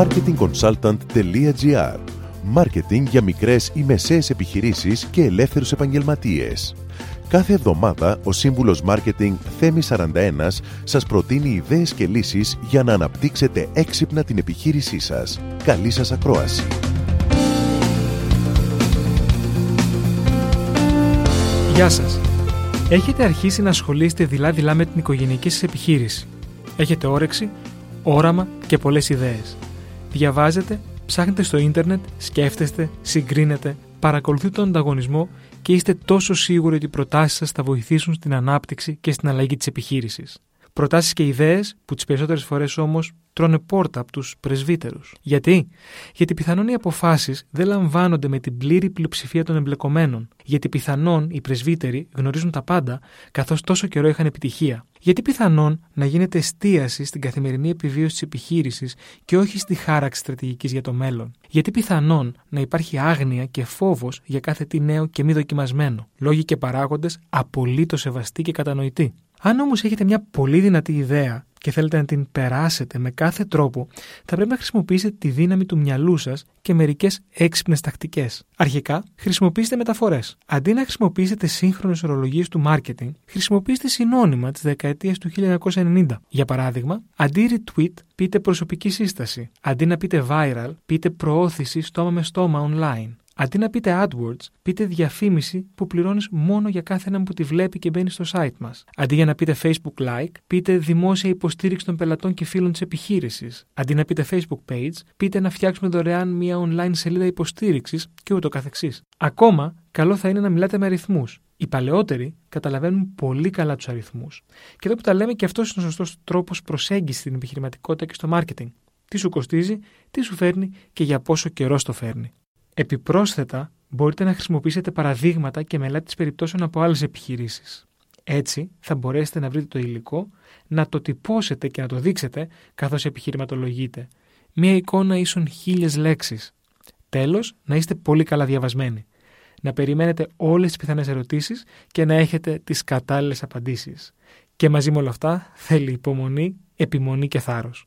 marketingconsultant.gr Μάρκετινγκ για μικρές ή μεσαίες επιχειρήσεις και ελεύθερους επαγγελματίες. Κάθε εβδομάδα ο σύμβουλος Μάρκετινγκ Θέμη 41 σας προτείνει ιδέες και λύσεις για να αναπτύξετε έξυπνα την επιχείρησή σας. Καλή σας ακρόαση! Γεια σας! Έχετε αρχίσει να ασχολείστε δειλά-δειλά με την οικογενειακή σας επιχείρηση. Έχετε όρεξη, όραμα και πολλές ιδέες. Διαβάζετε, ψάχνετε στο ίντερνετ, σκέφτεστε, συγκρίνετε, παρακολουθείτε τον ανταγωνισμό και είστε τόσο σίγουροι ότι οι προτάσεις σας θα βοηθήσουν στην ανάπτυξη και στην αλλαγή της επιχείρησης. Προτάσεις και ιδέες που τις περισσότερες φορές όμως τρώνε πόρτα από τους πρεσβύτερους. Γιατί; Γιατί πιθανόν οι αποφάσεις δεν λαμβάνονται με την πλήρη πλειοψηφία των εμπλεκομένων. Γιατί πιθανόν οι πρεσβύτεροι γνωρίζουν τα πάντα, καθώς τόσο καιρό είχαν επιτυχία. Γιατί πιθανόν να γίνεται εστίαση στην καθημερινή επιβίωση της επιχείρησης και όχι στη χάραξη στρατηγικής για το μέλλον. Γιατί πιθανόν να υπάρχει άγνοια και φόβος για κάθε τι νέο και μη δοκιμασμένο. Λόγοι και παράγοντες απολύτως σεβαστοί και κατανοητοί. Αν όμως έχετε μια πολύ δυνατή ιδέα και θέλετε να την περάσετε με κάθε τρόπο, θα πρέπει να χρησιμοποιήσετε τη δύναμη του μυαλού σας και μερικές έξυπνες τακτικές. Αρχικά, χρησιμοποιήστε μεταφορές. Αντί να χρησιμοποιήσετε σύγχρονες ορολογίες του marketing, χρησιμοποιήστε συνώνυμα της δεκαετίας του 1990. Για παράδειγμα, αντί retweet, πείτε προσωπική σύσταση. Αντί να πείτε viral, πείτε προώθηση στόμα με στόμα online. Αντί να πείτε AdWords, πείτε διαφήμιση που πληρώνεις μόνο για κάθε έναν που τη βλέπει και μπαίνει στο site μας. Αντί για να πείτε Facebook Like, πείτε δημόσια υποστήριξη των πελατών και φίλων της επιχείρησης. Αντί να πείτε Facebook Page, πείτε να φτιάξουμε δωρεάν μια online σελίδα υποστήριξης και ούτω καθεξής. Ακόμα, καλό θα είναι να μιλάτε με αριθμούς. Οι παλαιότεροι καταλαβαίνουν πολύ καλά τους αριθμούς. Και εδώ που τα λέμε, και αυτός είναι ο σωστός τρόπος προσέγγισης στην επιχειρηματικότητα και στο marketing. Τι σου κοστίζει, τι σου φέρνει και για πόσο καιρό το φέρνει. Επιπρόσθετα, μπορείτε να χρησιμοποιήσετε παραδείγματα και μελέτες περιπτώσεων από άλλες επιχειρήσεις. Έτσι, θα μπορέσετε να βρείτε το υλικό, να το τυπώσετε και να το δείξετε καθώς επιχειρηματολογείτε. Μία εικόνα ίσον χίλιες λέξεις. Τέλος, να είστε πολύ καλά διαβασμένοι. Να περιμένετε όλες τις πιθανές ερωτήσεις και να έχετε τις κατάλληλες απαντήσεις. Και μαζί με όλα αυτά θέλει υπομονή, επιμονή και θάρρος.